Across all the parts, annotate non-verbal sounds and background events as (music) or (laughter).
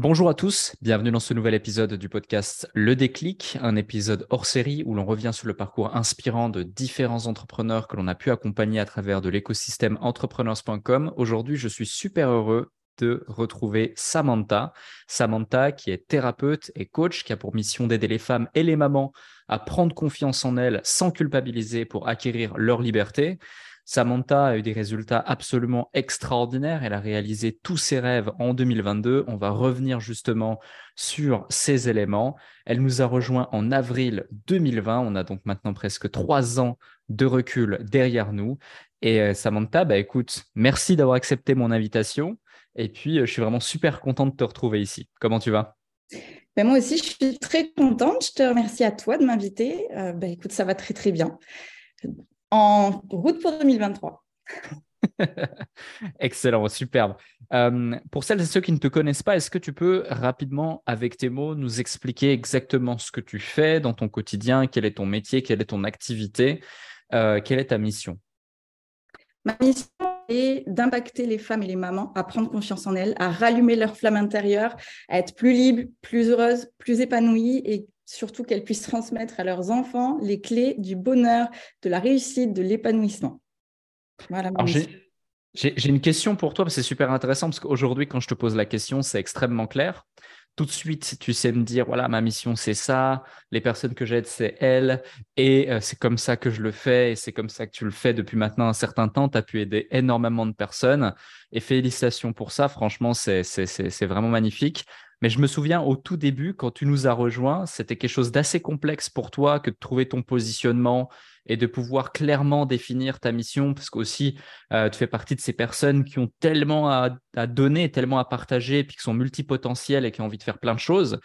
Bonjour à tous, bienvenue dans ce nouvel épisode du podcast Le Déclic, un épisode hors série où l'on revient sur le parcours inspirant de différents entrepreneurs que l'on a pu accompagner à travers de l'écosystème entrepreneurs.com. Aujourd'hui, je suis super heureux de retrouver Samantha. Samantha qui est thérapeute et coach, qui a pour mission d'aider les femmes et les mamans à prendre confiance en elles sans culpabiliser pour acquérir leur liberté. Samantha a eu des résultats absolument extraordinaires. Elle a réalisé tous ses rêves en 2022. On va revenir justement sur ces éléments. Elle nous a rejoint en avril 2020. On a donc maintenant presque trois ans de recul derrière nous. Et euh, Samantha, bah écoute, merci d'avoir accepté mon invitation. Et puis, euh, je suis vraiment super contente de te retrouver ici. Comment tu vas? Ben moi aussi, je suis très contente. Je te remercie à toi de m'inviter. Euh, ben écoute, ça va très très bien en route pour 2023. (laughs) Excellent, superbe. Euh, pour celles et ceux qui ne te connaissent pas, est-ce que tu peux rapidement, avec tes mots, nous expliquer exactement ce que tu fais dans ton quotidien, quel est ton métier, quelle est ton activité, euh, quelle est ta mission? Ma mission est d'impacter les femmes et les mamans à prendre confiance en elles, à rallumer leur flamme intérieure, à être plus libres, plus heureuses, plus épanouies et surtout qu'elles puissent transmettre à leurs enfants les clés du bonheur, de la réussite, de l'épanouissement. Voilà. J'ai une question pour toi, parce que c'est super intéressant, parce qu'aujourd'hui, quand je te pose la question, c'est extrêmement clair. Tout de suite, tu sais me dire, voilà, ma mission, c'est ça, les personnes que j'aide, c'est elles, et euh, c'est comme ça que je le fais, et c'est comme ça que tu le fais depuis maintenant un certain temps. Tu as pu aider énormément de personnes, et félicitations pour ça, franchement, c'est vraiment magnifique. Mais je me souviens au tout début, quand tu nous as rejoints, c'était quelque chose d'assez complexe pour toi que de trouver ton positionnement et de pouvoir clairement définir ta mission, parce qu'aussi, euh, tu fais partie de ces personnes qui ont tellement à, donner, tellement à partager, puis qui sont multipotentielles et qui ont envie de faire plein de choses.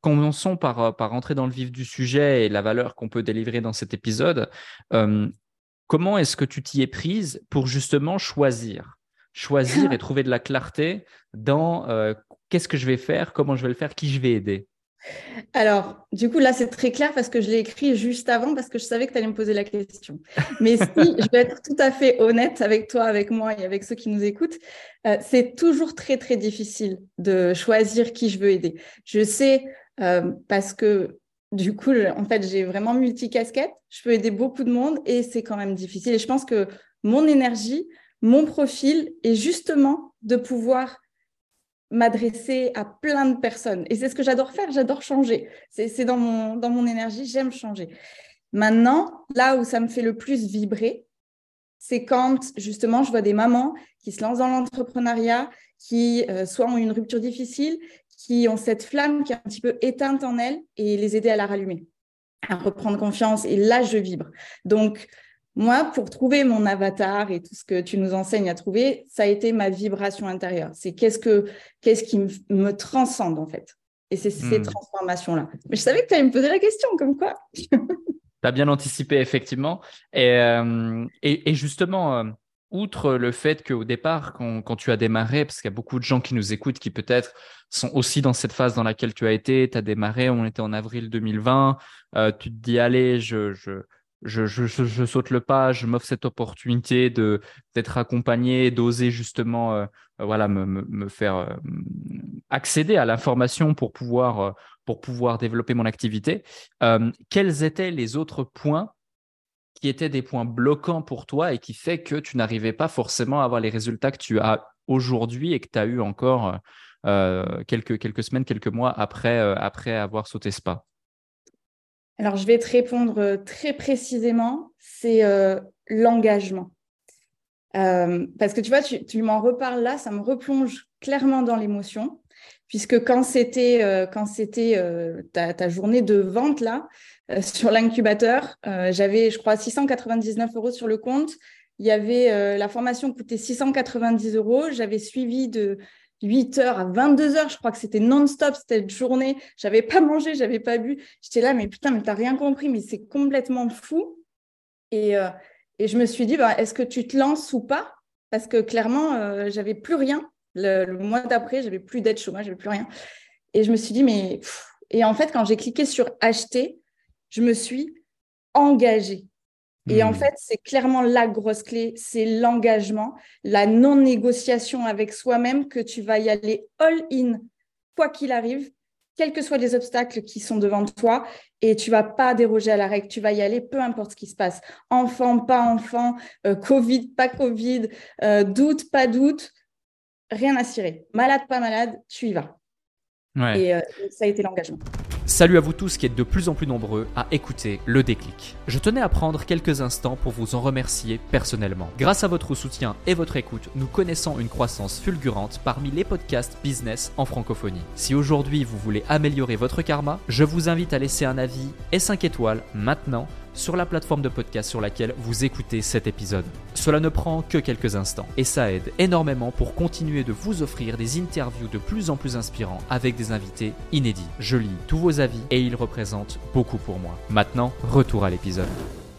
Commençons par, euh, par rentrer dans le vif du sujet et la valeur qu'on peut délivrer dans cet épisode. Comment est-ce que tu t'y es prise pour justement choisir? Choisir et trouver de la clarté dans euh, qu'est-ce que je vais faire, comment je vais le faire, qui je vais aider alors, du coup, là, c'est très clair parce que je l'ai écrit juste avant parce que je savais que tu allais me poser la question. Mais si (laughs) je vais être tout à fait honnête avec toi, avec moi et avec ceux qui nous écoutent, euh, c'est toujours très, très difficile de choisir qui je veux aider. Je sais euh, parce que du coup, en fait, j'ai vraiment multi-casquette. Je peux aider beaucoup de monde et c'est quand même difficile. Et je pense que mon énergie, mon profil est justement de pouvoir m'adresser à plein de personnes. Et c'est ce que j'adore faire, j'adore changer. C'est dans mon, dans mon énergie, j'aime changer. Maintenant, là où ça me fait le plus vibrer, c'est quand justement je vois des mamans qui se lancent dans l'entrepreneuriat, qui euh, soit ont une rupture difficile, qui ont cette flamme qui est un petit peu éteinte en elles et les aider à la rallumer, à reprendre confiance. Et là, je vibre. Donc, moi, pour trouver mon avatar et tout ce que tu nous enseignes à trouver, ça a été ma vibration intérieure. C'est qu'est-ce que qu'est-ce qui me, transcende en fait. Et c'est ces hmm. transformations-là. Mais je savais que tu allais me poser la question, comme quoi. (laughs) tu as bien anticipé, effectivement. Et, euh, et, justement, euh, outre le fait qu'au départ, quand, tu as démarré, parce qu'il y a beaucoup de gens qui nous écoutent qui peut-être sont aussi dans cette phase dans laquelle tu as été, tu as démarré, on était en avril 2020, euh, tu te dis, allez, je, je je, saute le pas, je m'offre cette opportunité d'être accompagné, d'oser justement euh, euh, voilà me, faire euh, accéder à l'information pour pouvoir développer mon activité. quels étaient les autres points qui étaient des points bloquants pour toi et qui fait que tu n'arrivais pas forcément à avoir les résultats que tu as aujourd'hui et que tu as eu encore quelques, quelques semaines, quelques mois après, après avoir sauté ce pas? Alors, je vais te répondre euh, très précisément, c'est euh, l'engagement. Euh, parce que tu vois, tu, m'en reparles là, ça me replonge clairement dans l'émotion, puisque quand c'était c'était ta, journée de vente là (laughs) sur l'incubateur, j'avais, je crois, 699 euros sur le compte. Il y avait la formation coûtait 690 euros. J'avais suivi de 8h à 22h, je crois que c'était non-stop cette journée. J'avais pas mangé, j'avais pas bu. J'étais là, mais putain, mais t'as rien compris, mais c'est complètement fou. Et, euh, je me suis dit, bah, est-ce que tu te lances ou pas? Parce que clairement, euh, j'avais plus rien. Le, mois d'après, j'avais plus d'aide chômage, j'avais plus rien. Et je me suis dit, mais. Et en fait, quand j'ai cliqué sur acheter, je me suis engagée. Et en hmm. fait, c'est clairement la grosse clé, c'est l'engagement, la non-négociation avec soi-même que tu vas y aller all-in, quoi qu'il arrive, quels que soient les obstacles qui sont devant toi, et tu vas pas déroger à la règle, tu vas y aller, peu importe ce qui se passe. Enfant, pas enfant, euh, Covid, pas Covid, euh, doute, pas doute, rien à cirer. Malade, pas malade, tu y vas. Et euh, ça a été l'engagement. Salut à vous tous qui êtes de plus en plus nombreux à écouter le déclic. Je tenais à prendre quelques instants pour vous en remercier personnellement. Grâce à votre soutien et votre écoute, nous connaissons une croissance fulgurante parmi les podcasts business en francophonie. Si aujourd'hui vous voulez améliorer votre karma, je vous invite à laisser un avis et 5 étoiles maintenant sur la plateforme de podcast sur laquelle vous écoutez cet épisode. Cela ne prend que quelques instants et ça aide énormément pour continuer de vous offrir des interviews de plus en plus inspirants avec des invités inédits. Je lis tous vos avis et ils représentent beaucoup pour moi. Maintenant, retour à l'épisode.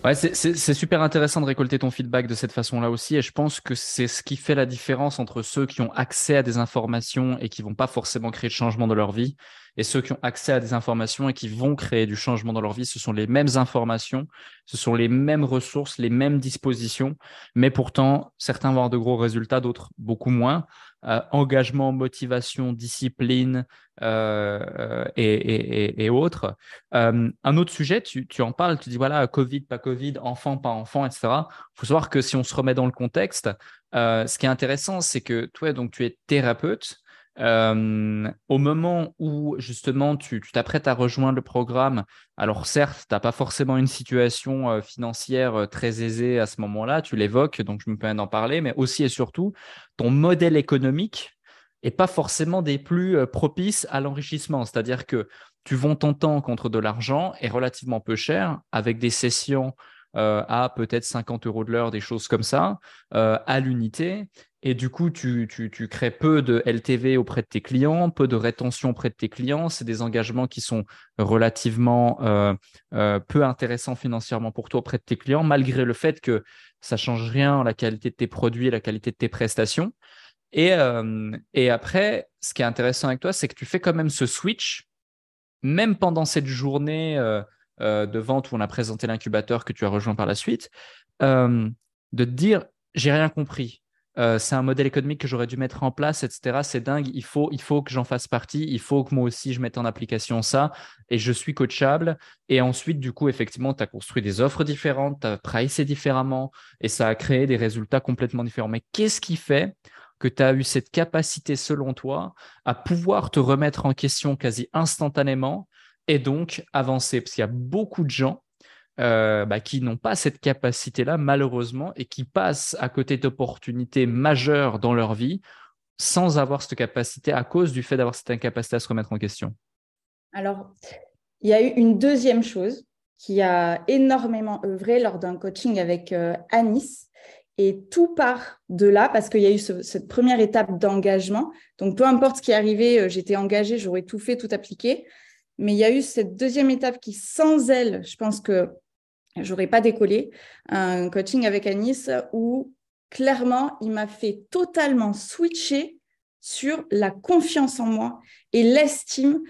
Ouais, c'est super intéressant de récolter ton feedback de cette façon-là aussi. Et je pense que c'est ce qui fait la différence entre ceux qui ont accès à des informations et qui vont pas forcément créer de changement dans leur vie et ceux qui ont accès à des informations et qui vont créer du changement dans leur vie. Ce sont les mêmes informations, ce sont les mêmes ressources, les mêmes dispositions, mais pourtant, certains vont avoir de gros résultats, d'autres beaucoup moins. Euh, engagement, motivation, discipline euh, et, autres. Euh, un autre sujet, tu, en parles, tu dis voilà, Covid, pas Covid, enfant, pas enfant, etc. Il faut savoir que si on se remet dans le contexte, ce qui est intéressant, c'est que toi, donc, tu es thérapeute. Euh, au moment où justement tu t'apprêtes à rejoindre le programme, alors certes, tu n'as pas forcément une situation euh, financière euh, très aisée à ce moment-là, tu l'évoques, donc je me permets d'en parler, mais aussi et surtout, ton modèle économique n'est pas forcément des plus propices à l'enrichissement. C'est-à-dire que tu vends ton temps contre de l'argent est relativement peu cher avec des sessions à peut-être 50 euros de l'heure, des choses comme ça, à l'unité. Et du coup, tu, crées peu de LTV auprès de tes clients, peu de rétention auprès de tes clients. C'est des engagements qui sont relativement euh, euh, peu intéressants financièrement pour toi auprès de tes clients, malgré le fait que ça change rien la qualité de tes produits la qualité de tes prestations. Et, euh, et après, ce qui est intéressant avec toi, c'est que tu fais quand même ce switch, même pendant cette journée de vente où on a présenté l'incubateur que tu as rejoint par la suite, de te dire, j'ai rien compris euh, c'est un modèle économique que j'aurais dû mettre en place, etc. C'est dingue, il faut, il faut que j'en fasse partie, il faut que moi aussi je mette en application ça, et je suis coachable. Et ensuite, du coup, effectivement, tu as construit des offres différentes, tu as pricé différemment, et ça a créé des résultats complètement différents. Mais qu'est-ce qui fait que tu as eu cette capacité, selon toi, à pouvoir te remettre en question quasi instantanément et donc avancer? Parce qu'il y a beaucoup de gens euh, bah, qui n'ont pas cette capacité-là, malheureusement, et qui passent à côté d'opportunités majeures dans leur vie sans avoir cette capacité à cause du fait d'avoir cette incapacité à se remettre en question Alors, il y a eu une deuxième chose qui a énormément œuvré lors d'un coaching avec euh, Anis. Et tout part de là parce qu'il y a eu cette première étape d'engagement. Donc, peu importe ce qui arrivé, euh, j'étais engagée, j'aurais tout fait, tout appliqué. Mais il y a eu cette deuxième étape qui, sans elle, je pense que j'aurais pas décollé. Un coaching avec Anis où clairement, il m'a fait totalement switcher sur la confiance en moi et l'estime,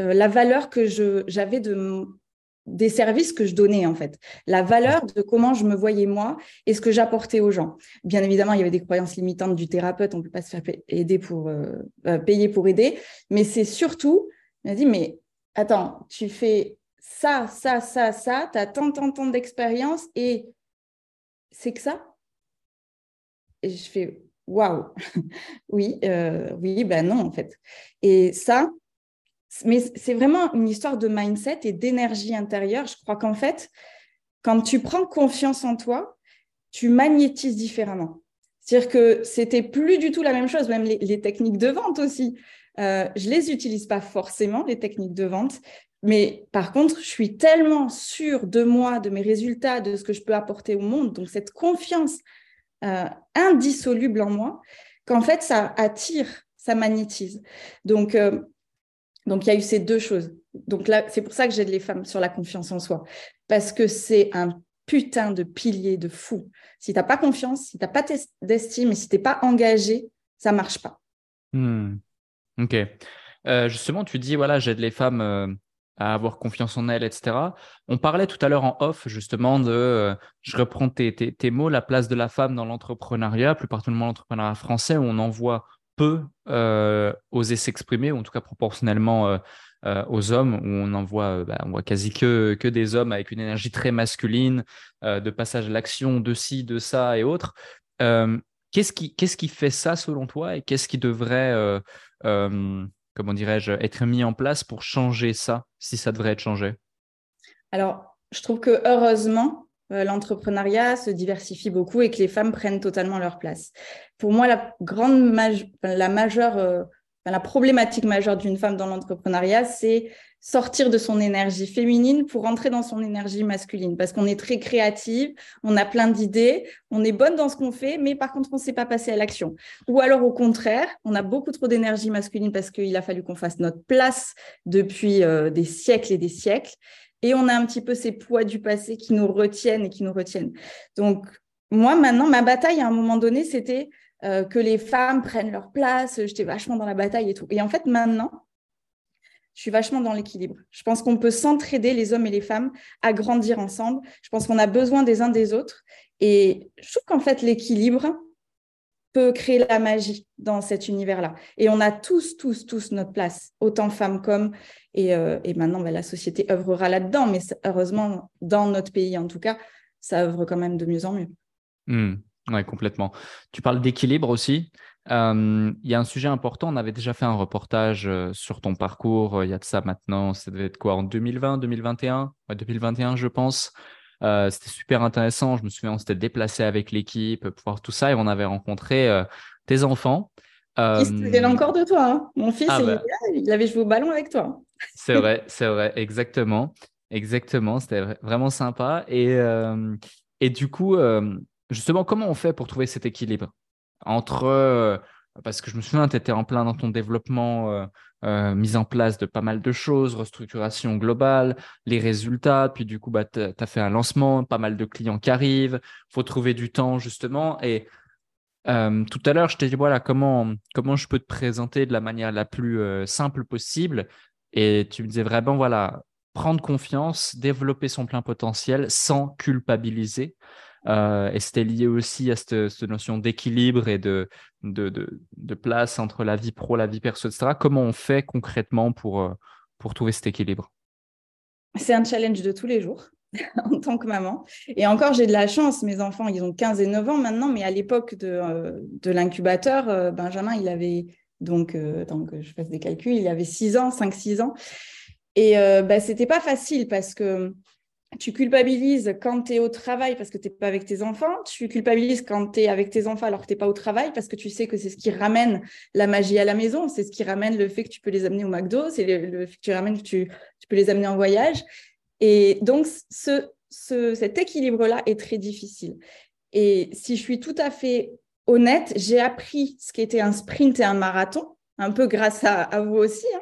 euh, la valeur que j'avais de des services que je donnais en fait, la valeur de comment je me voyais moi et ce que j'apportais aux gens. Bien évidemment, il y avait des croyances limitantes du thérapeute, on ne peut pas se faire aider pour euh, euh, payer pour aider, mais c'est surtout, il m'a dit mais attends, tu fais ça, ça, ça, ça, tu as tant, tant, tant d'expérience et c'est que ça? Et je fais waouh, (laughs) oui, euh, oui, ben non, en fait. Et ça, mais c'est vraiment une histoire de mindset et d'énergie intérieure. Je crois qu'en fait, quand tu prends confiance en toi, tu magnétises différemment. C'est-à-dire que c'était plus du tout la même chose, même les, techniques de vente aussi. Euh, je les utilise pas forcément, les techniques de vente, mais par contre, je suis tellement sûre de moi, de mes résultats, de ce que je peux apporter au monde, donc cette confiance euh, indissoluble en moi, qu'en fait, ça attire, ça magnétise. Donc, euh, donc il y a eu ces deux choses. Donc là, c'est pour ça que j'aide les femmes sur la confiance en soi, parce que c'est un putain de pilier de fou. Si tu n'as pas confiance, si tu n'as pas d'estime et si tu n'es pas engagé, ça marche pas. Hmm. Ok. Euh, justement, tu dis, voilà, j'aide les femmes à avoir confiance en elles, etc. On parlait tout à l'heure en off justement de, euh, je reprends tes, tes, mots, la place de la femme dans l'entrepreneuriat, plus particulièrement l'entrepreneuriat français, où on en voit peu euh, oser s'exprimer, ou en tout cas proportionnellement euh, aux hommes, où on en voit, bah, on voit quasi que, que des hommes avec une énergie très masculine, de passage à l'action, de ci, de ça et autres. qu'est-ce qui, qu'est-ce qui fait ça selon toi et qu'est-ce qui devrait comment dirais-je, être mis en place pour changer ça, si ça devrait être changé? Alors, je trouve que heureusement, euh, l'entrepreneuriat se diversifie beaucoup et que les femmes prennent totalement leur place. Pour moi, la grande la majeure, la problématique majeure d'une femme dans l'entrepreneuriat, c'est sortir de son énergie féminine pour entrer dans son énergie masculine. Parce qu'on est très créative, on a plein d'idées, on est bonne dans ce qu'on fait, mais par contre, on ne sait pas passer à l'action. Ou alors, au contraire, on a beaucoup trop d'énergie masculine parce qu'il a fallu qu'on fasse notre place depuis euh, des siècles et des siècles. Et on a un petit peu ces poids du passé qui nous retiennent et qui nous retiennent. Donc, moi, maintenant, ma bataille, à un moment donné, c'était euh, que les femmes prennent leur place. J'étais vachement dans la bataille et tout. Et en fait, maintenant, je suis vachement dans l'équilibre. Je pense qu'on peut s'entraider, les hommes et les femmes, à grandir ensemble. Je pense qu'on a besoin des uns des autres. Et je trouve qu'en fait, l'équilibre peut créer la magie dans cet univers-là. Et on a tous, tous, tous notre place, autant femmes qu'hommes. Et, euh, maintenant, bah, la société œuvrera là-dedans. Mais heureusement, dans notre pays, en tout cas, ça œuvre quand même de mieux en mieux. Mmh. Oui, complètement. Tu parles d'équilibre aussi. Il y a un sujet important. On avait déjà fait un reportage sur ton parcours. Il y a de ça maintenant. Ça devait être quoi en 2020, 2021 ouais, 2021, je pense. c'était super intéressant. Je me souviens, on s'était déplacé avec l'équipe pour voir tout ça et on avait rencontré tes enfants. Il se souviennent encore de toi. Hein. Mon fils, ah bah. il, avait joué au ballon avec toi. c'est vrai, (laughs) c'est vrai, exactement. Exactement, c'était vraiment sympa. Et, et du coup, justement, comment on fait pour trouver cet équilibre entre, euh, parce que je me souviens, tu étais en plein dans ton développement, euh, euh, mise en place de pas mal de choses, restructuration globale, les résultats, puis du coup, bah, tu as fait un lancement, pas mal de clients qui arrivent, faut trouver du temps justement. Et tout à l'heure, je t'ai dit, voilà, comment, comment je peux te présenter de la manière la plus simple possible. Et tu me disais vraiment, voilà, prendre confiance, développer son plein potentiel sans culpabiliser. Euh, et c'était lié aussi à cette, notion d'équilibre et de, place entre la vie pro, la vie perso, etc. Comment on fait concrètement pour, euh, trouver cet équilibre? C'est un challenge de tous les jours (laughs) en tant que maman. Et encore, j'ai de la chance. Mes enfants, ils ont 15 et 9 ans maintenant, mais à l'époque de, euh, l'incubateur, Benjamin, il avait donc, donc, je fasse des calculs, il avait 6 ans, 5-6 ans. Et bah, c'était pas facile parce que tu culpabilises quand tu es au travail parce que tu n'es pas avec tes enfants. Tu culpabilises quand tu es avec tes enfants alors que tu n'es pas au travail parce que tu sais que c'est ce qui ramène la magie à la maison. C'est ce qui ramène le fait que tu peux les amener au McDo. C'est le, fait que tu ramènes que tu, peux les amener en voyage. Et donc, ce, cet équilibre-là est très difficile. Et si je suis tout à fait honnête, j'ai appris ce qu'était un sprint et un marathon, un peu grâce à, vous aussi. Hein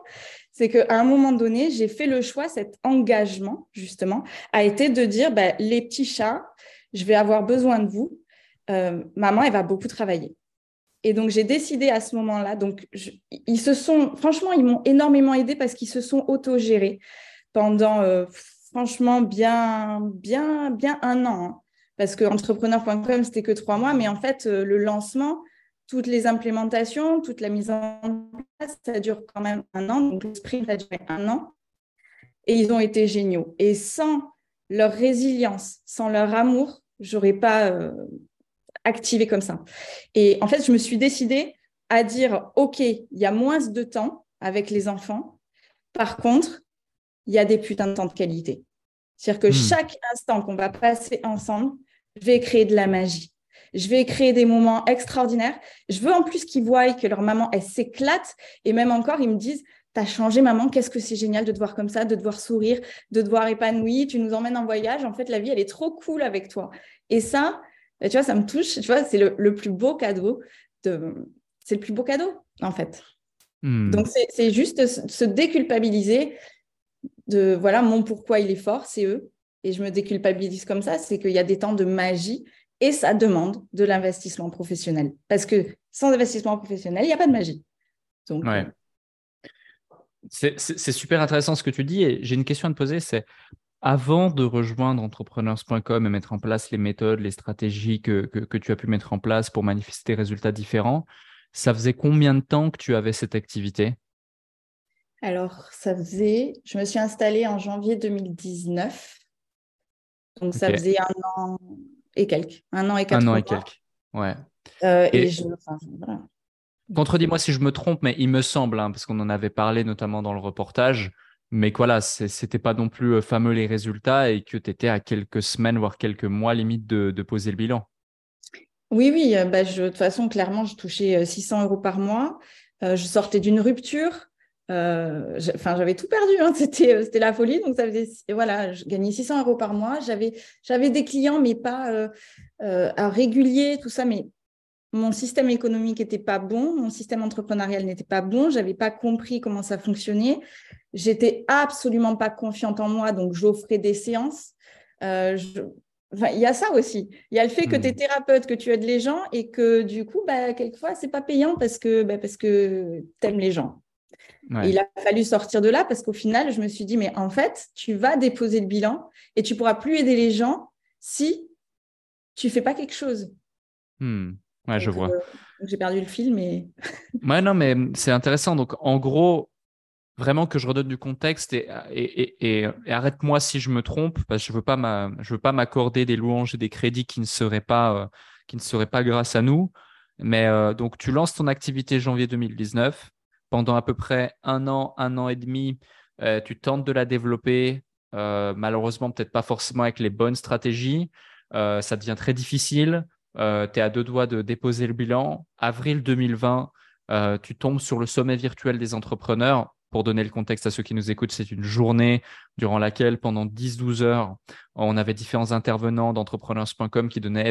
c'est qu'à un moment donné, j'ai fait le choix, cet engagement, justement, a été de dire, bah, les petits chats, je vais avoir besoin de vous. Euh, maman, elle va beaucoup travailler. Et donc, j'ai décidé à ce moment-là, donc, ils se sont, franchement, ils m'ont énormément aidé parce qu'ils se sont autogérés pendant, euh, franchement, bien, bien, bien un an. Hein. Parce que entrepreneur.com, c'était que trois mois, mais en fait, euh, le lancement, toutes les implémentations, toute la mise en place, ça dure quand même un an. Donc, le sprint a duré un an. Et ils ont été géniaux. Et sans leur résilience, sans leur amour, j'aurais pas euh, activé comme ça. Et en fait, je me suis décidée à dire, OK, il y a moins de temps avec les enfants. Par contre, il y a des putains de temps de qualité. C'est-à-dire que hmm. chaque instant qu'on va passer ensemble, je vais créer de la magie je vais créer des moments extraordinaires. Je veux en plus qu'ils voient que leur maman, elle s'éclate. Et même encore, ils me disent, t'as changé maman, qu'est-ce que c'est génial de te voir comme ça, de te voir sourire, de te voir épanoui, tu nous emmènes en voyage. En fait, la vie, elle est trop cool avec toi. Et ça, bah, tu vois, ça me touche. Tu vois, c'est le, plus beau cadeau. De... C'est le plus beau cadeau, en fait. Hmm. Donc, c'est juste se déculpabiliser de, voilà, mon pourquoi il est fort, c'est eux. Et je me déculpabilise comme ça, c'est qu'il y a des temps de magie et ça demande de l'investissement professionnel. Parce que sans investissement professionnel, il n'y a pas de magie. Donc, C'est super intéressant ce que tu dis et j'ai une question à te poser, c'est avant de rejoindre entrepreneurs.com et mettre en place les méthodes, les stratégies que, que, tu as pu mettre en place pour manifester des résultats différents, ça faisait combien de temps que tu avais cette activité? Alors, ça faisait, je me suis installée en janvier 2019. Donc, ça faisait un an et quelques. Un an et quelques. Un an et quelques, ouais. Euh, et, je, Contredis-moi si je me trompe, mais il me semble, hein, parce qu'on en avait parlé notamment dans le reportage, mais que voilà, c'était pas non plus euh, fameux les résultats et que tu étais à quelques semaines, voire quelques mois limite de, poser le bilan. Oui, oui, euh, bah, de toute façon, clairement, je touchais 600 euros par mois. je sortais d'une rupture. Enfin, j'avais tout perdu. Hein. (laughs) C'était, la folie. Donc, ça faisait, voilà, je gagnais 600 euros par mois. J'avais, j'avais des clients, mais pas réguliers, tout ça. Mais mon système économique n'était pas bon, mon système entrepreneurial n'était pas bon, j'avais pas compris comment ça fonctionnait, j'étais absolument pas confiante en moi, donc j'offrais des séances. Euh, il y a ça aussi. Il y a le fait que tu es hmm. thérapeute, que tu aides les gens et que du coup, bah, quelquefois, c'est pas payant parce que, bah, parce que tu aimes les gens. Il a fallu sortir de là parce qu'au final, je me suis dit, mais en fait, tu vas déposer le bilan et tu pourras plus aider les gens si tu fais pas quelque chose. Hmm. Ouais, je vois. Euh, j'ai perdu le fil, mais. (laughs) ouais, non, mais c'est intéressant. Donc, en gros, vraiment que je redonne du contexte et, et, et, arrête-moi si je me trompe, parce que je veux pas je veux pas m'accorder des louanges et des crédits qui ne seraient pas, euh, qui ne seraient pas grâce à nous. Mais euh, donc, tu lances ton activité janvier 2019. Pendant à peu près un an, un an et demi, tu tentes de la développer. malheureusement, peut-être pas forcément avec les bonnes stratégies. ça devient très difficile. Euh, tu es à deux doigts de déposer le bilan. Avril 2020, euh, tu tombes sur le sommet virtuel des entrepreneurs. Pour donner le contexte à ceux qui nous écoutent, c'est une journée durant laquelle, pendant 10-12 heures, on avait différents intervenants d'entrepreneurs.com qui donnaient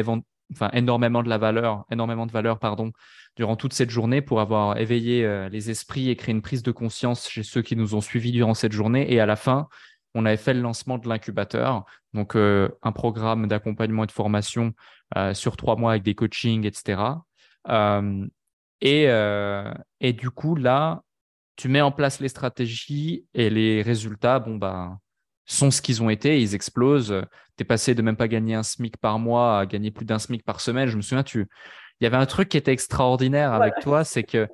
énormément de la valeur, énormément de valeur, pardon, durant toute cette journée pour avoir éveillé euh, les esprits et créé une prise de conscience chez ceux qui nous ont suivis durant cette journée. Et à la fin, on avait fait le lancement de l'incubateur, donc euh, un programme d'accompagnement et de formation euh, sur trois mois avec des coachings, etc. Et, et, du coup, là, tu mets en place les stratégies et les résultats, bon, bah, sont ce qu'ils ont été, ils explosent. Tu es passé de même pas gagner un SMIC par mois à gagner plus d'un SMIC par semaine. Je me souviens, tu... il y avait un truc qui était extraordinaire avec toi, c'est que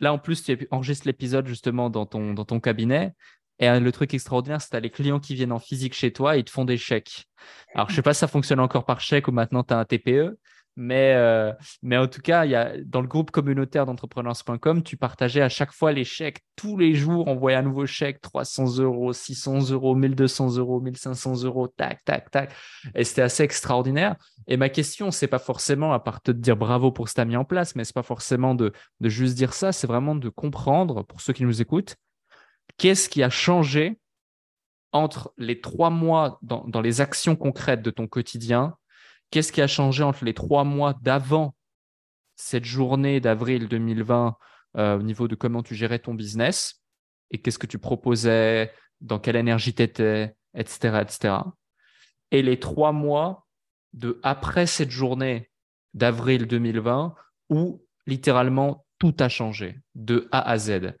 là, en plus, tu enregistres l'épisode justement dans ton, dans ton cabinet et euh, le truc extraordinaire, c'est que tu as les clients qui viennent en physique chez toi et ils te font des chèques. Alors, je sais pas si ça fonctionne encore par chèque ou maintenant tu as un TPE, mais, euh, mais en tout cas, y a, dans le groupe communautaire d'entrepreneurs.com, tu partageais à chaque fois les chèques. Tous les jours, on voyait un nouveau chèque 300 euros, 600 euros, 1200 euros, 1500 euros, tac, tac, tac. Et c'était assez extraordinaire. Et ma question, c'est pas forcément, à part te dire bravo pour ce que tu as mis en place, mais c'est pas forcément de, de juste dire ça, c'est vraiment de comprendre, pour ceux qui nous écoutent, Qu'est-ce qui a changé entre les trois mois dans, les actions concrètes de ton quotidien Qu'est-ce qui a changé entre les trois mois d'avant cette journée d'avril 2020 euh, au niveau de comment tu gérais ton business et qu'est-ce que tu proposais, dans quelle énergie tu étais, etc., etc. Et les trois mois de après cette journée d'avril 2020 où littéralement tout a changé de A à Z.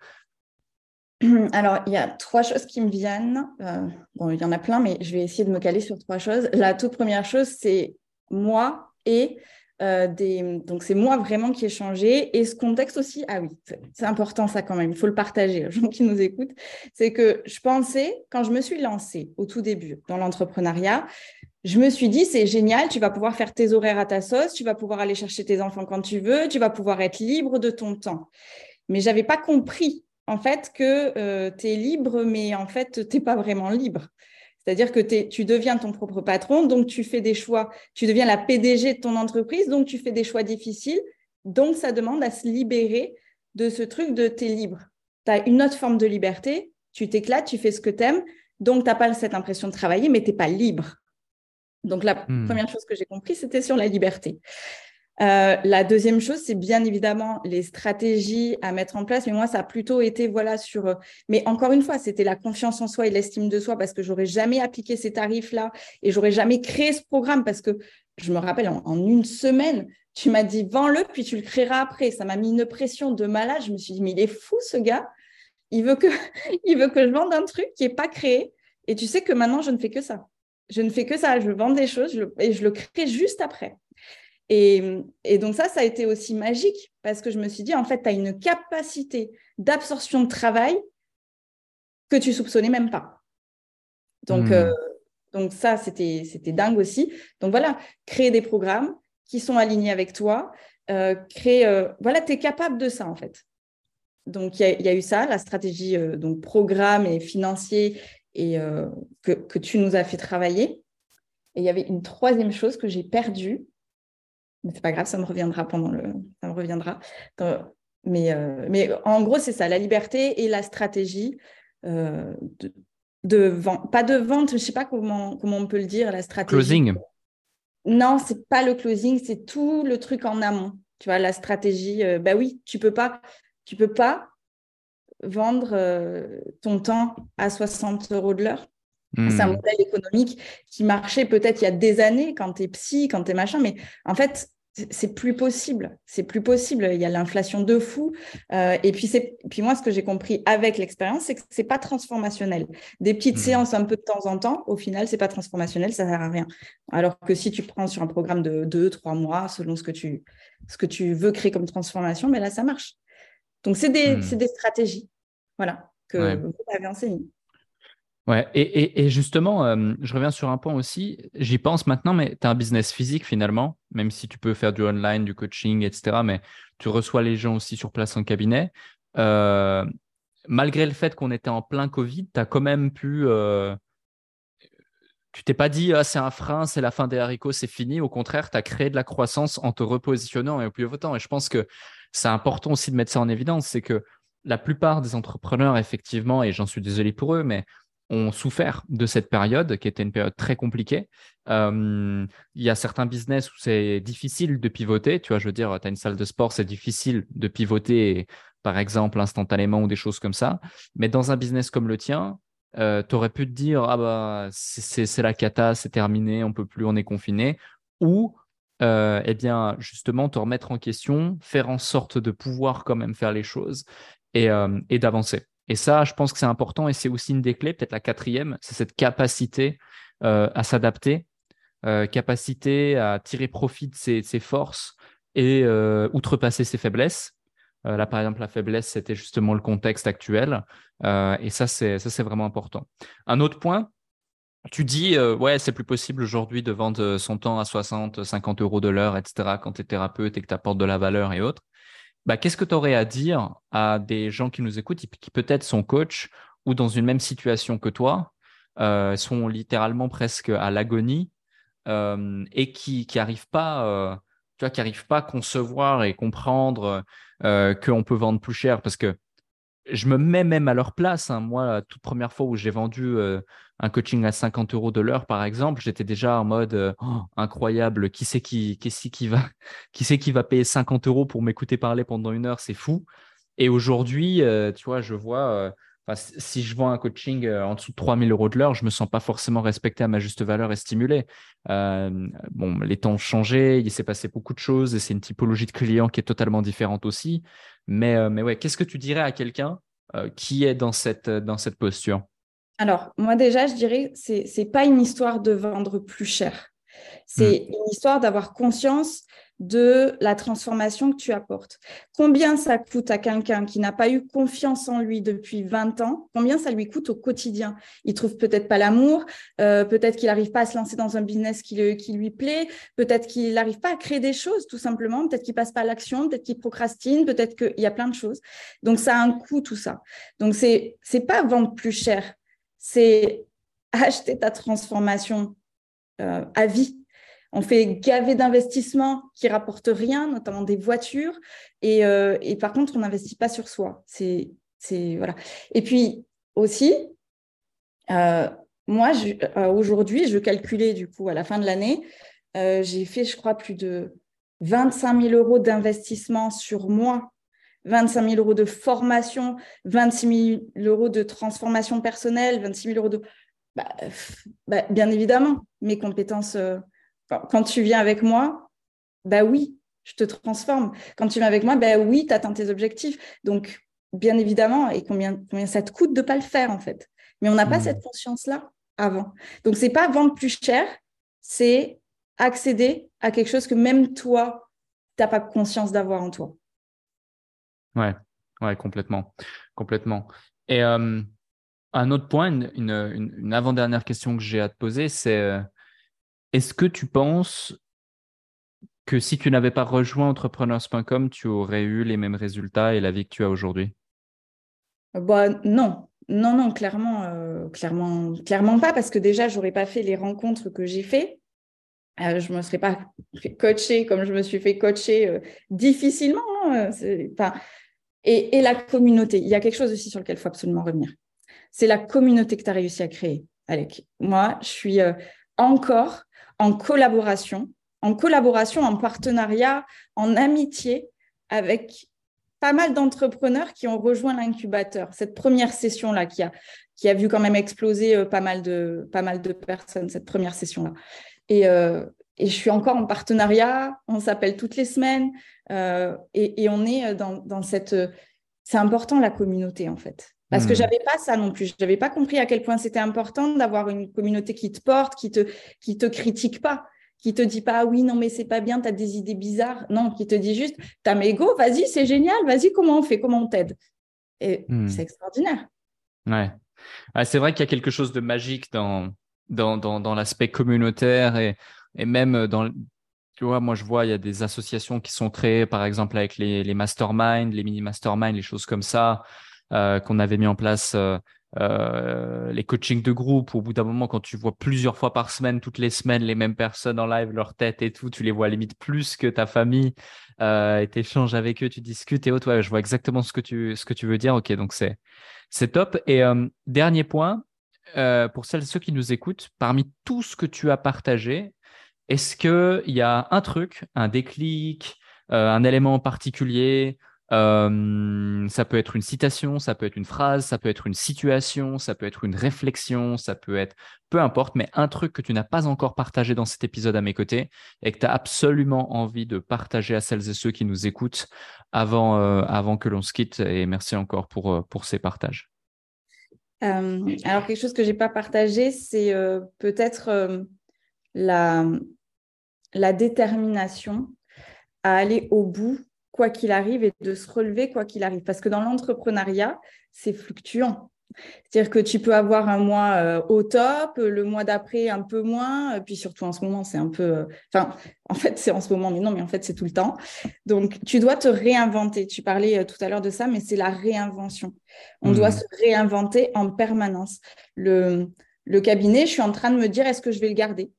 (clears throat) Alors, il y a trois choses qui me viennent. Euh, bon, il y en a plein, mais je vais essayer de me caler sur trois choses. La toute première chose, c'est moi et euh, des... Donc, c'est moi vraiment qui ai changé. Et ce contexte aussi, ah oui, c'est important ça quand même, il faut le partager aux gens qui nous écoutent. C'est que je pensais, quand je me suis lancée au tout début dans l'entrepreneuriat, je me suis dit, c'est génial, tu vas pouvoir faire tes horaires à ta sauce, tu vas pouvoir aller chercher tes enfants quand tu veux, tu vas pouvoir être libre de ton temps. Mais je n'avais pas compris en fait que euh, tu es libre, mais en fait, tu n'es pas vraiment libre. C'est-à-dire que tu deviens ton propre patron, donc tu fais des choix, tu deviens la PDG de ton entreprise, donc tu fais des choix difficiles. Donc, ça demande à se libérer de ce truc de tu es libre. Tu as une autre forme de liberté, tu t'éclates, tu fais ce que tu aimes, donc tu n'as pas cette impression de travailler, mais tu n'es pas libre. Donc, la hmm. première chose que j'ai compris, c'était sur la liberté. Euh, la deuxième chose, c'est bien évidemment les stratégies à mettre en place. Mais moi, ça a plutôt été voilà sur. Euh, mais encore une fois, c'était la confiance en soi et l'estime de soi parce que j'aurais jamais appliqué ces tarifs-là et j'aurais jamais créé ce programme parce que je me rappelle en, une semaine, tu m'as dit vends-le puis tu le créeras après. Ça m'a mis une pression de malade. Je me suis dit mais il est fou ce gars. il veut que, (laughs) il veut que je vende un truc qui n'est pas créé. Et tu sais que maintenant, je ne fais que ça. Je ne fais que ça. Je vends des choses et je le crée juste après. Et, et, donc ça, ça a été aussi magique parce que je me suis dit, en fait, tu as une capacité d'absorption de travail que tu soupçonnais même pas. Donc, hmm. euh, donc ça, c'était dingue aussi. Donc voilà, créer des programmes qui sont alignés avec toi, euh, créer, euh, voilà, tu es capable de ça en fait. Donc il y, a eu ça, la stratégie donc programme et financier et que, que, tu nous as fait travailler. Et il y avait une troisième chose que j'ai perdue, mais c'est pas grave, ça me reviendra pendant le, ça me reviendra. mais, mais en gros, c'est ça, la liberté et la stratégie de, de vente, pas de vente, je sais pas comment, comment on peut le dire, la stratégie. Closing. Non, c'est pas le closing, c'est tout le truc en amont. Tu vois, la stratégie, euh, bah oui, tu peux pas, tu peux pas vendre euh, ton temps à 60 euros de l'heure. C'est un hmm. modèle économique qui marchait peut-être il y a des années quand tu es psy, quand tu es machin, mais en fait, c'est plus possible. C'est plus possible. Il y a l'inflation de fou. Euh, et puis, c'est, puis moi, ce que j'ai compris avec l'expérience, c'est que c'est pas transformationnel. Des petites mmh. séances un peu de temps en temps, au final, c'est pas transformationnel, ça sert à rien. Alors que si tu prends sur un programme de deux, trois mois, selon ce que tu, ce que tu veux créer comme transformation, mais là, ça marche. Donc, c'est des, mmh. des stratégies, voilà, que vous avez enseignées. Ouais, et, justement, euh, je reviens sur un point aussi, j'y pense maintenant, mais tu as un business physique finalement, même si tu peux faire du online, du coaching, etc., mais tu reçois les gens aussi sur place en cabinet. Euh, malgré le fait qu'on était en plein Covid, tu as quand même pu... Euh, tu t'es pas dit, ah, c'est un frein, c'est la fin des haricots, c'est fini. Au contraire, tu as créé de la croissance en te repositionnant et au plus temps. Et je pense que c'est important aussi de mettre ça en évidence, c'est que la plupart des entrepreneurs, effectivement, et j'en suis désolé pour eux, mais ont souffert de cette période qui était une période très compliquée. Euh, il y a certains business où c'est difficile de pivoter. Tu vois, je veux dire, tu as une salle de sport, c'est difficile de pivoter, par exemple, instantanément ou des choses comme ça. Mais dans un business comme le tien, euh, tu aurais pu te dire, ah bah, c'est la cata, c'est terminé, on peut plus, on est confiné. Ou, euh, eh bien, justement, te remettre en question, faire en sorte de pouvoir quand même faire les choses et, et d'avancer. Et ça, je pense que c'est important et c'est aussi une des clés, peut-être la quatrième, c'est cette capacité euh, à s'adapter, euh, capacité à tirer profit de ses, forces et euh, outrepasser ses faiblesses. là, par exemple, la faiblesse, c'était justement le contexte actuel. et ça, c'est ça, c'est vraiment important. Un autre point, tu dis, ouais, c'est plus possible aujourd'hui de vendre son temps à 60, 50 euros de l'heure, etc., quand tu es thérapeute et que tu apportes de la valeur et autres. Bah, qu'est-ce que tu aurais à dire à des gens qui nous écoutent, qui peut-être sont coach ou dans une même situation que toi, euh, sont littéralement presque à l'agonie euh, et qui n'arrivent pas, euh, qui arrivent pas à concevoir et comprendre qu'on peut vendre plus cher? Parce que je me mets même à leur place. Hein. Moi, la toute première fois où j'ai vendu un coaching à 50 euros de l'heure, par exemple, j'étais déjà en mode euh, oh, incroyable. Qui c'est qui, qui, qui, va, (laughs) qui, qui va payer 50 euros pour m'écouter parler pendant une heure? C'est fou. Et aujourd'hui, euh, tu vois, je vois, euh, si je vends un coaching en dessous de 3000 euros de l'heure, je me sens pas forcément respecté à ma juste valeur et stimulé. bon, les temps ont changé, il s'est passé beaucoup de choses et c'est une typologie de client qui est totalement différente aussi. Mais, mais ouais, qu'est-ce que tu dirais à quelqu'un qui est dans cette, dans cette posture? Alors, moi déjà, je dirais, c'est n'est pas une histoire de vendre plus cher. C'est hmm. une histoire d'avoir conscience de la transformation que tu apportes. Combien ça coûte à quelqu'un qui n'a pas eu confiance en lui depuis 20 ans? Combien ça lui coûte au quotidien? Il trouve peut-être pas l'amour, euh, peut-être qu'il n'arrive pas à se lancer dans un business qui, lui plaît, peut-être qu'il n'arrive pas à créer des choses tout simplement, peut-être qu'il passe pas à l'action, peut-être qu'il procrastine, peut-être qu'il y a plein de choses. Donc ça a un coût tout ça. Donc c'est c'est pas vendre plus cher, c'est acheter ta transformation euh, à vie. On fait gaver d'investissements qui rapportent rien, notamment des voitures, et, euh, par contre, on n'investit pas sur soi. C'est, voilà. Et puis aussi, euh, moi, aujourd'hui, je calculais du coup à la fin de l'année, j'ai fait, je crois, plus de 25 000 euros d'investissement sur moi 25 000 euros de formation, 26 000 euros de transformation personnelle, 26 000 euros de... Bah, bah, bien évidemment, mes compétences, euh, quand tu viens avec moi, bah oui, je te transforme. Quand tu viens avec moi, bah oui, tu atteins tes objectifs. Donc, bien évidemment, et combien, combien ça te coûte de ne pas le faire, en fait. Mais on n'a pas mmh. cette conscience-là avant. Donc, c'est pas vendre plus cher, c'est accéder à quelque chose que même toi, tu n'as pas conscience d'avoir en toi. Ouais, ouais, complètement. Complètement. Et euh, un autre point, une, avant-dernière question que j'ai à te poser, c'est euh, est-ce que tu penses que si tu n'avais pas rejoint entrepreneurs.com, tu aurais eu les mêmes résultats et la vie que tu as aujourd'hui? Bah, Non, non, non, clairement, euh, clairement, clairement pas, parce que déjà, j'aurais pas fait les rencontres que j'ai fait. Euh, je ne me serais pas fait comme je me suis fait coacher euh, difficilement. Hein, et, et, la communauté, il y a quelque chose aussi sur lequel il faut absolument revenir. C'est la communauté que tu as réussi à créer, Alec. Moi, je suis encore en collaboration, en collaboration, en partenariat, en amitié avec pas mal d'entrepreneurs qui ont rejoint l'incubateur. Cette première session-là qui a, qui a vu quand même exploser euh, pas, mal de, pas mal de personnes, cette première session-là. Et, euh, et, je suis encore en partenariat, on s'appelle toutes les semaines euh, et, et, on est dans, dans cette... C'est important la communauté en fait. Parce que hmm. j'avais pas ça non plus. Je n'avais pas compris à quel point c'était important d'avoir une communauté qui te porte, qui te, qui te critique pas qui te dit pas oui non mais c'est pas bien, tu as des idées bizarres, non, qui te dit juste t'as mes go, vas-y, c'est génial, vas-y, comment on fait, comment on t'aide? Et hmm. c'est extraordinaire. Ouais. c'est vrai qu'il y a quelque chose de magique dans, dans, dans, l'aspect communautaire et, et même dans, tu vois, moi je vois, il y a des associations qui sont créées, par exemple avec les, les masterminds, les mini masterminds, les choses comme ça, qu'on avait mis en place euh, euh, les coachings de groupe, au bout d'un moment, quand tu vois plusieurs fois par semaine, toutes les semaines, les mêmes personnes en live, leur tête et tout, tu les vois limite plus que ta famille, euh, et tu échanges avec eux, tu discutes et autres. Ouais, je vois exactement ce que tu, ce que tu veux dire. Ok, donc c'est, c'est top. Et euh, dernier point, euh, pour celles et ceux qui nous écoutent, parmi tout ce que tu as partagé, est-ce qu'il y a un truc, un déclic, un élément en particulier, euh, ça peut être une citation, ça peut être une phrase, ça peut être une situation, ça peut être une réflexion, ça peut être peu importe, mais un truc que tu n'as pas encore partagé dans cet épisode à mes côtés et que tu as absolument envie de partager à celles et ceux qui nous écoutent avant, euh, que l'on se quitte. Et merci encore pour, euh, ces partages. alors, quelque chose que je n'ai pas partagé, c'est peut-être la, la détermination à aller au bout quoi qu'il arrive et de se relever quoi qu'il arrive. Parce que dans l'entrepreneuriat, c'est fluctuant. C'est-à-dire que tu peux avoir un mois euh, au top, le mois d'après un peu moins, puis surtout en ce moment, c'est un peu... Euh, enfin, (laughs) en fait, c'est en ce moment, mais non, mais en fait, c'est tout le temps. Donc, tu dois te réinventer. Tu parlais euh, tout à l'heure de ça, mais c'est la réinvention. On doit mmh. se réinventer en permanence. Le, le cabinet, je suis en train de me dire, est-ce que je vais le garder?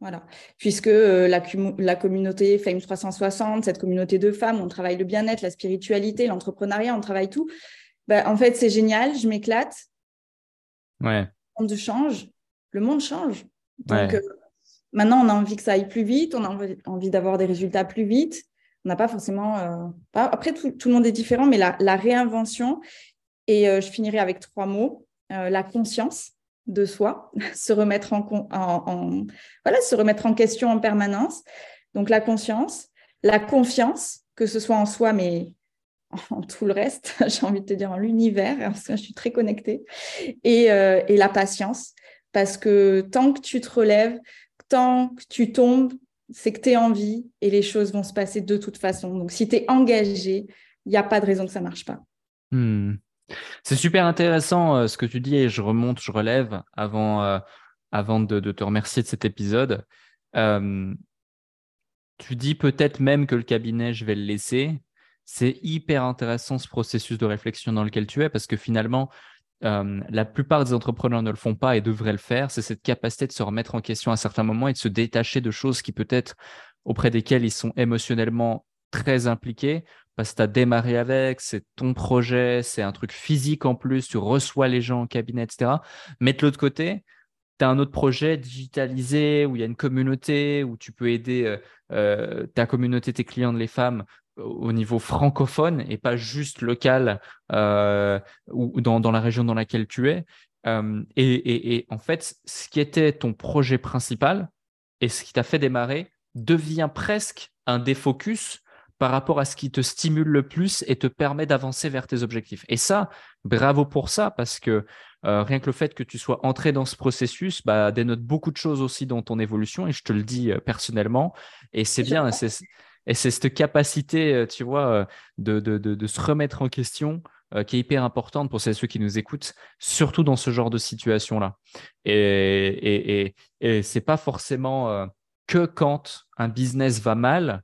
Voilà, puisque euh, la, communauté Fame 360, cette communauté de femmes, on travaille le bien-être, la spiritualité, l'entrepreneuriat, on travaille tout. Bah, en fait, c'est génial, je m'éclate. Ouais. Le monde change, le monde change. Donc euh, maintenant, on a envie que ça aille plus vite, on a envie d'avoir des résultats plus vite. On n'a pas forcément. Euh, après, tout, le monde est différent, mais la, la réinvention. Et je finirai avec trois mots la conscience de soi, (laughs) se remettre en, voilà, se remettre en question en permanence. Donc la conscience, la confiance, que ce soit en soi, mais (laughs) en tout le reste, (laughs) j'ai envie de te dire en l'univers, parce que je suis très connectée, et, euh, et, la patience, parce que tant que tu te relèves, tant que tu tombes, c'est que tu es en vie et les choses vont se passer de toute façon. Donc si tu es engagé, il n'y a pas de raison que ça ne marche pas. Hmm. C'est super intéressant euh, ce que tu dis et je remonte, je relève avant, euh, de, te remercier de cet épisode. Euh, tu dis peut-être même que le cabinet, je vais le laisser. C'est hyper intéressant ce processus de réflexion dans lequel tu es parce que finalement, la plupart des entrepreneurs ne le font pas et devraient le faire. C'est cette capacité de se remettre en question à certains moments et de se détacher de choses qui peut-être auprès desquelles ils sont émotionnellement très impliqués parce que tu as démarré avec, c'est ton projet, c'est un truc physique en plus, tu reçois les gens en cabinet, etc. Mais de l'autre côté, tu as un autre projet digitalisé où il y a une communauté, où tu peux aider euh, euh, ta communauté, tes clients, les femmes au niveau francophone et pas juste local euh, ou dans, la région dans laquelle tu es. et, et, en fait, ce qui était ton projet principal et ce qui t'a fait démarrer devient presque un défocus par rapport à ce qui te stimule le plus et te permet d'avancer vers tes objectifs. Et ça, bravo pour ça, parce que euh, rien que le fait que tu sois entré dans ce processus bah, dénote beaucoup de choses aussi dans ton évolution, et je te le dis euh, personnellement. Et c'est bien, et c'est cette capacité, euh, tu vois, de, de, de, se remettre en question qui est hyper importante pour ceux qui nous écoutent, surtout dans ce genre de situation-là. Et, et, et, et c'est pas forcément que quand un business va mal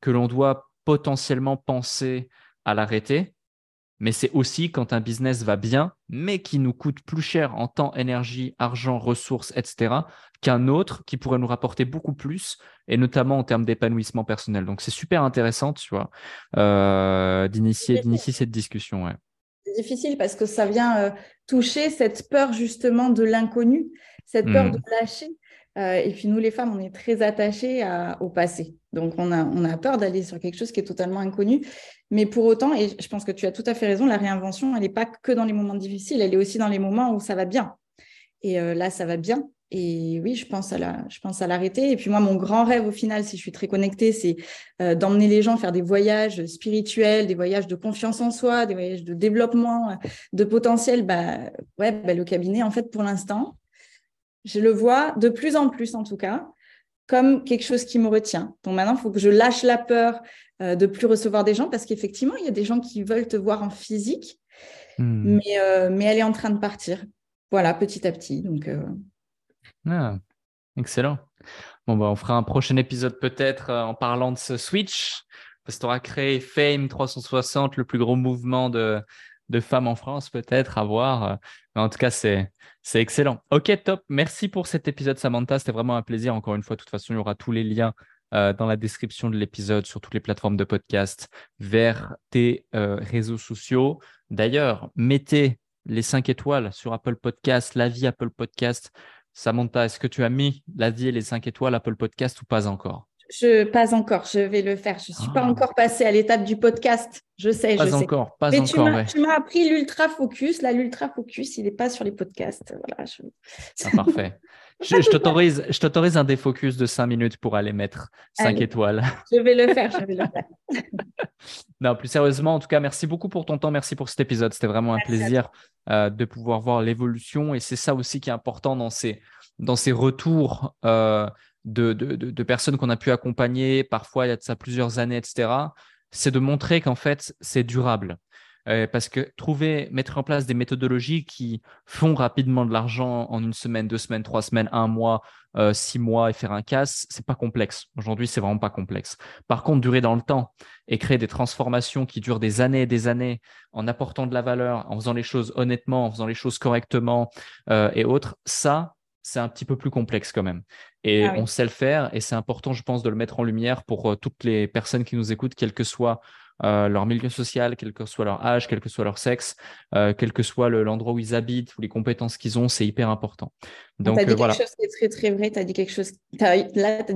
que l'on doit potentiellement penser à l'arrêter, mais c'est aussi quand un business va bien, mais qui nous coûte plus cher en temps, énergie, argent, ressources, etc., qu'un autre qui pourrait nous rapporter beaucoup plus, et notamment en termes d'épanouissement personnel. Donc c'est super intéressant, tu vois, euh, d'initier, cette discussion. C'est difficile parce que ça vient euh, toucher cette peur justement de l'inconnu, cette peur mmh. de lâcher. Euh, et puis nous, les femmes, on est très attachées au passé. Donc on a, peur d'aller sur quelque chose qui est totalement inconnu. Mais pour autant, et je pense que tu as tout à fait raison, la réinvention, elle n'est pas que dans les moments difficiles, elle est aussi dans les moments où ça va bien. Et euh, là, ça va bien. Et oui, je pense à la, l'arrêter. Et puis moi, mon grand rêve au final, si je suis très connectée, c'est euh, d'emmener les gens faire des voyages spirituels, des voyages de confiance en soi, des voyages de développement, de potentiel. Bah ouais, bah, le cabinet, en fait, pour l'instant, je le vois de plus en plus, en tout cas, comme quelque chose qui me retient. Donc maintenant, il faut que je lâche la peur euh, de plus recevoir des gens parce qu'effectivement, il y a des gens qui veulent te voir en physique, hmm. mais, euh, mais elle est en train de partir. Voilà, petit à petit. Donc, euh, ah, excellent. Bon, bah, on fera un prochain épisode peut-être en parlant de ce switch, parce que tu auras créé Fame 360, le plus gros mouvement de, de femmes en France, peut-être à voir. Mais en tout cas, c'est excellent. Ok, top. Merci pour cet épisode, Samantha. C'était vraiment un plaisir. Encore une fois, de toute façon, il y aura tous les liens euh, dans la description de l'épisode sur toutes les plateformes de podcast vers tes euh, réseaux sociaux. D'ailleurs, mettez les 5 étoiles sur Apple Podcast, l'avis Apple Podcast. Samantha, est-ce que tu as mis l'avis et les 5 étoiles Apple Podcast ou pas encore? Je, pas encore, je vais le faire. Je ne suis pas ah. encore passée à l'étape du podcast. Je sais, pas je encore, Pas Mais encore, tu m'as appris l'ultra focus. Là, l'ultra focus, il n'est pas sur les podcasts. Voilà, ah, parfait. je, je t'autorise, je t'autorise un défocus de 5 minutes pour aller mettre 5 étoiles. Je vais le faire, je vais le faire. (laughs) non, plus sérieusement, en tout cas, merci beaucoup pour ton temps. Merci pour cet épisode. C'était vraiment un plaisir euh, de pouvoir voir l'évolution. Et c'est ça aussi qui est important dans ces, dans ces retours. Euh, de, personnes qu'on a pu accompagner, parfois il y a de ça plusieurs années, etc., c'est de montrer qu'en fait, c'est durable. Euh, parce que trouver, mettre en place des méthodologies qui font rapidement de l'argent en une semaine, deux semaines, trois semaines, un mois, euh, six mois et faire un casse, c'est pas complexe. Aujourd'hui, c'est vraiment pas complexe. Par contre, durer dans le temps et créer des transformations qui durent des années et des années en apportant de la valeur, en faisant les choses honnêtement, en faisant les choses correctement euh, et autres, ça, c'est un petit peu plus complexe quand même. Et ah on sait le faire et c'est important, je pense, de le mettre en lumière pour euh, toutes les personnes qui nous écoutent, quel que soit euh, leur milieu social, quel que soit leur âge, quel que soit leur sexe, euh, quel que soit l'endroit où ils habitent ou les compétences qu'ils ont, c'est hyper important. Donc, tu as dit quelque chose qui est très, très vrai. Tu as dit quelque chose. Là,